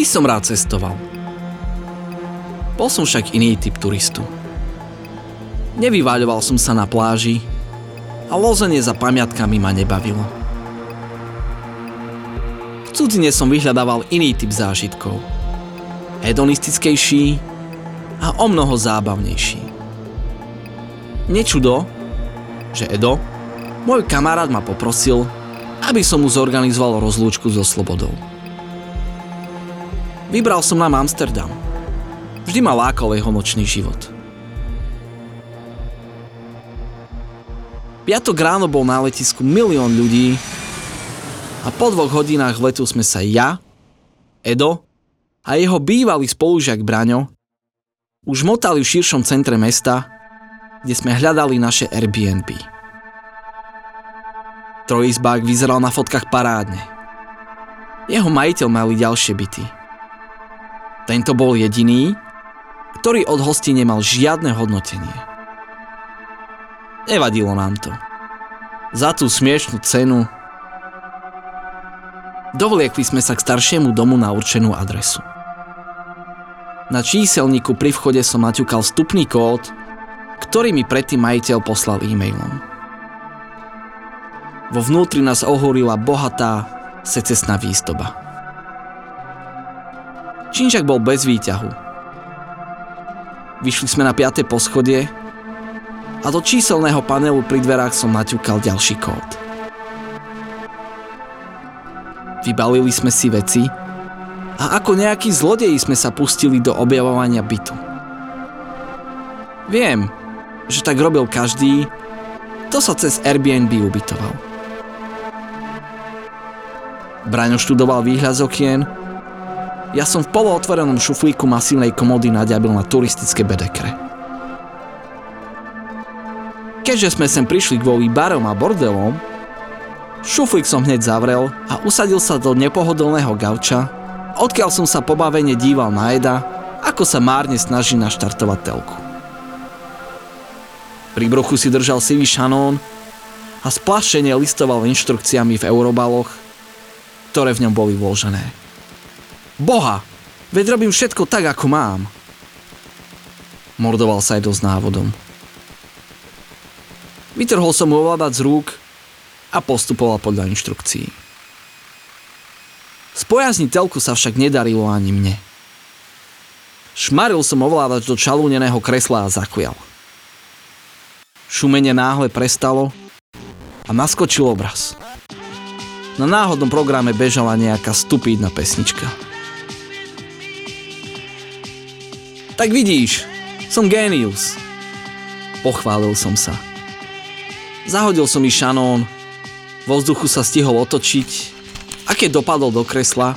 Vždy som rád cestoval. Bol som však iný typ turistu. Nevyváľoval som sa na pláži a lozenie za pamiatkami ma nebavilo. V cudzine som vyhľadával iný typ zážitkov. Hedonistickejší a o mnoho zábavnejší. Nečudo, že Edo, môj kamarát ma poprosil, aby som mu zorganizoval rozlúčku so slobodou. Vybral som nám Amsterdam. Vždy ma lákal jeho nočný život. Piatok ráno bol na letisku milión ľudí a po dvoch hodinách letu sme sa ja, Edo a jeho bývalý spolužiak Braňo už motali v širšom centre mesta, kde sme hľadali naše Airbnb. Trojizbák vyzeral na fotkách parádne. Jeho majiteľ mali ďalšie byty. Tento bol jediný, ktorý od hostí nemal žiadne hodnotenie. Nevadilo nám to. Za tú smiešnú cenu dovliekli sme sa k staršiemu domu na určenú adresu. Na číselníku pri vchode som naťukal vstupný kód, ktorý mi predtým majiteľ poslal e-mailom. Vo vnútri nás ohúrila bohatá secesná výstoba. Činžak bol bez výťahu. Vyšli sme na 5. poschodie a do číselného panelu pri dverách som naťukal ďalší kód. Vybalili sme si veci a ako nejakí zlodeji sme sa pustili do objavovania bytu. Viem, že tak robil každý, to sa cez Airbnb ubytoval. Braňo študoval výhľad z okien, ja som v polootvorenom šuflíku masívnej komody naďabil na turistické bedekre. Keďže sme sem prišli kvôli barom a bordelom, šuflík som hneď zavrel a usadil sa do nepohodlného gauča, odkiaľ som sa pobavene díval na Eda, ako sa márne snaží naštartovať telku. Pri bruchu si držal sivý šanón a splašene listoval inštrukciami v eurobaloch, ktoré v ňom boli vložené. Boha, veď robím všetko tak, ako mám. Mordoval sa aj dosť návodom. Vytrhol som mu ovládať z rúk a postupoval podľa inštrukcií. Spojazniť telku sa však nedarilo ani mne. Šmaril som ovládač do čalúneného kresla a zakujal. Šumenie náhle prestalo a naskočil obraz. Na náhodnom programe bežala nejaká stupídna pesnička. Tak vidíš, som génius. Pochválil som sa. Zahodil som mi šanón, vo vzduchu sa stihol otočiť a keď dopadol do kresla,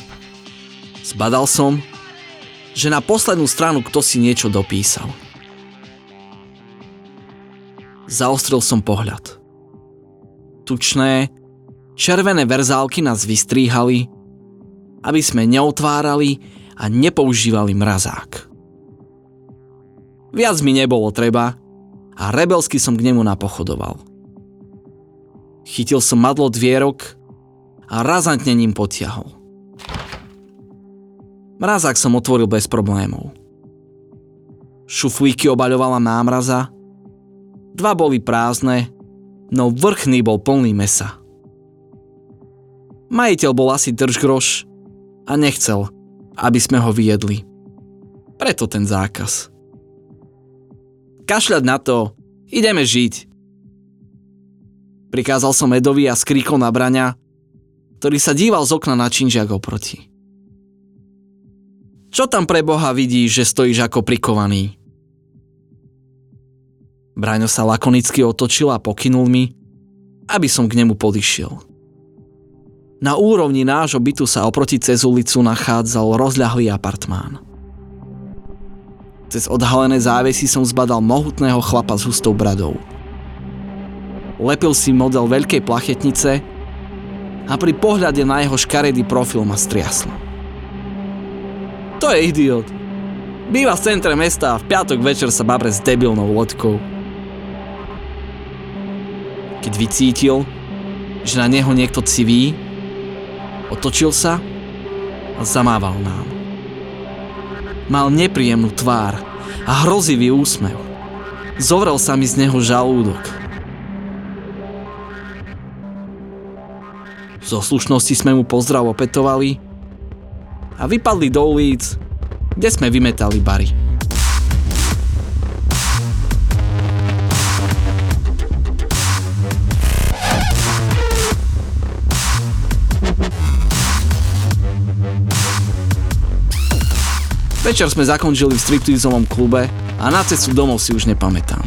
zbadal som, že na poslednú stranu kto si niečo dopísal. Zaostril som pohľad. Tučné, červené verzálky nás vystríhali, aby sme neotvárali a nepoužívali mrazák. Viac mi nebolo treba a rebelsky som k nemu napochodoval. Chytil som madlo dvierok a razantne ním potiahol. Mrazák som otvoril bez problémov. Šuflíky obaľovala námraza, dva boli prázdne, no vrchný bol plný mesa. Majiteľ bol asi držgroš a nechcel, aby sme ho vyjedli. Preto ten zákaz. Kašľať na to, ideme žiť. Prikázal som Edovi a skríkol na braňa, ktorý sa díval z okna na činžiak oproti. Čo tam pre Boha vidíš, že stojíš ako prikovaný? Braňo sa lakonicky otočil a pokynul mi, aby som k nemu podišiel. Na úrovni nášho bytu sa oproti cez ulicu nachádzal rozľahlý apartmán. Cez odhalené závesy som zbadal mohutného chlapa s hustou bradou. Lepil si model veľkej plachetnice a pri pohľade na jeho škaredý profil ma striaslo. To je idiot. Býva v centre mesta a v piatok večer sa babre s debilnou loďkou. Keď vycítil, že na neho niekto civí, otočil sa a zamával nám. Mal nepríjemnú tvár a hrozivý úsmev. Zovrel sa mi z neho žalúdok. Zo slušnosti sme mu pozdrav opetovali a vypadli do ulic, kde sme vymetali bary. Večer sme zakončili v striptizovom klube a na cestu domov si už nepamätám.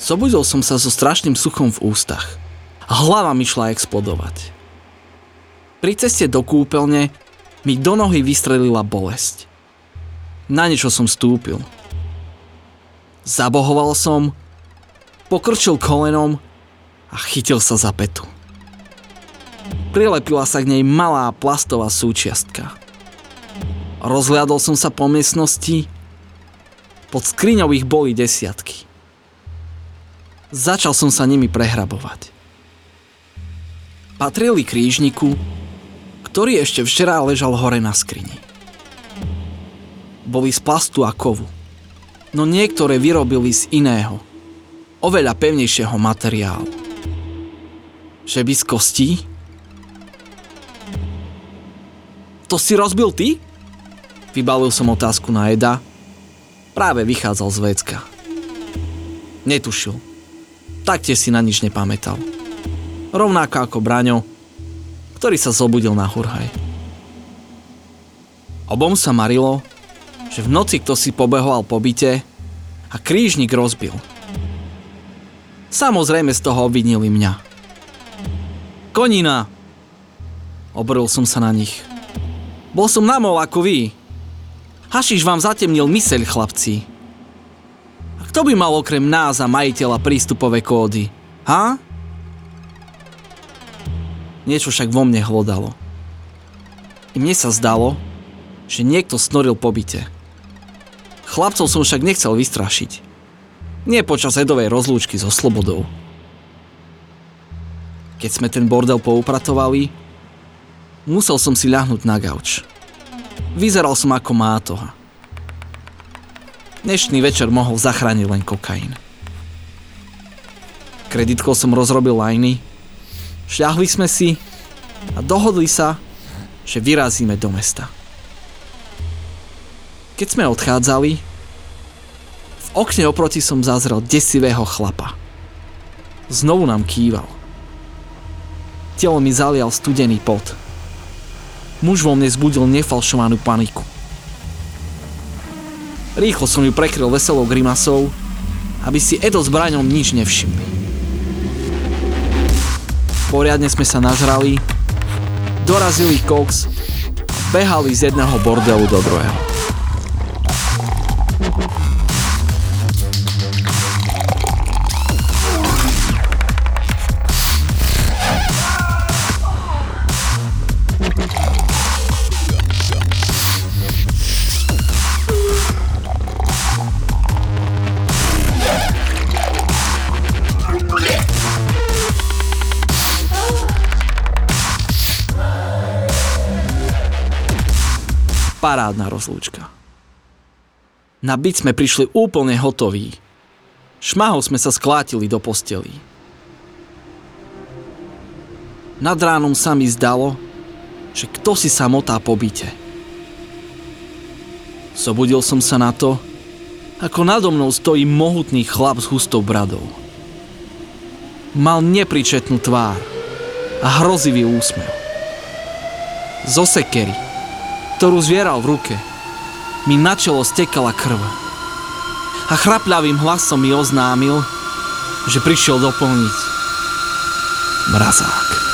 Zobudil som sa so strašným suchom v ústach. Hlava mi šla explodovať. Pri ceste do kúpeľne mi do nohy vystrelila bolesť. Na niečo som stúpil. Zabohoval som, pokrčil kolenom a chytil sa za petu. Prilepila sa k nej malá plastová súčiastka. Rozhľadol som sa po miestnosti. Pod skriňou ich boli desiatky. Začal som sa nimi prehrabovať. Patrili krížniku, ktorý ešte včera ležal hore na skrini. Boli z plastu a kovu, no niektoré vyrobili z iného, oveľa pevnejšieho materiálu. Že by z kostí? To si rozbil ty? Vybalil som otázku na Eda. Práve vychádzal z vecka. Netušil. Takte si na nič nepamätal. Rovnako ako Braňo, ktorý sa zobudil na hurhaj. Obom sa marilo, že v noci kto si pobehoval po byte a krížnik rozbil. Samozrejme z toho obvinili mňa. Konina! Obril som sa na nich. Bol som namol ako vy. Hašiš vám zatemnil myseľ, chlapci. A kto by mal okrem nás a majiteľa prístupové kódy? Ha? Niečo však vo mne hlodalo. I mne sa zdalo, že niekto snoril po byte. Chlapcov som však nechcel vystrašiť. Nie počas edovej rozlúčky so slobodou. Keď sme ten bordel poupratovali, Musel som si ľahnúť na gauč. Vyzeral som ako mátoha. Dnešný večer mohol zachrániť len kokain. Kreditkou som rozrobil lajny, šľahli sme si a dohodli sa, že vyrazíme do mesta. Keď sme odchádzali, v okne oproti som zazrel desivého chlapa. Znovu nám kýval. Telo mi zalial studený pot – Muž vo mne zbudil nefalšovanú paniku. Rýchlo som ju prekryl veselou grimasou, aby si Edo s Braňom nič nevšimli. Poriadne sme sa nažrali, dorazili koks, behali z jedného bordelu do druhého. Parádna rozlúčka. Na byt sme prišli úplne hotoví. Šmahou sme sa sklátili do posteli. Nad ránom sa mi zdalo, že kto si sa motá po byte. Zobudil som sa na to, ako nado mnou stojí mohutný chlap s hustou bradou. Mal nepričetnú tvár a hrozivý úsmev. Zo sekery ktorú zvieral v ruke, mi na čelo stekala krv. A chrapľavým hlasom mi oznámil, že prišiel doplniť mrazák.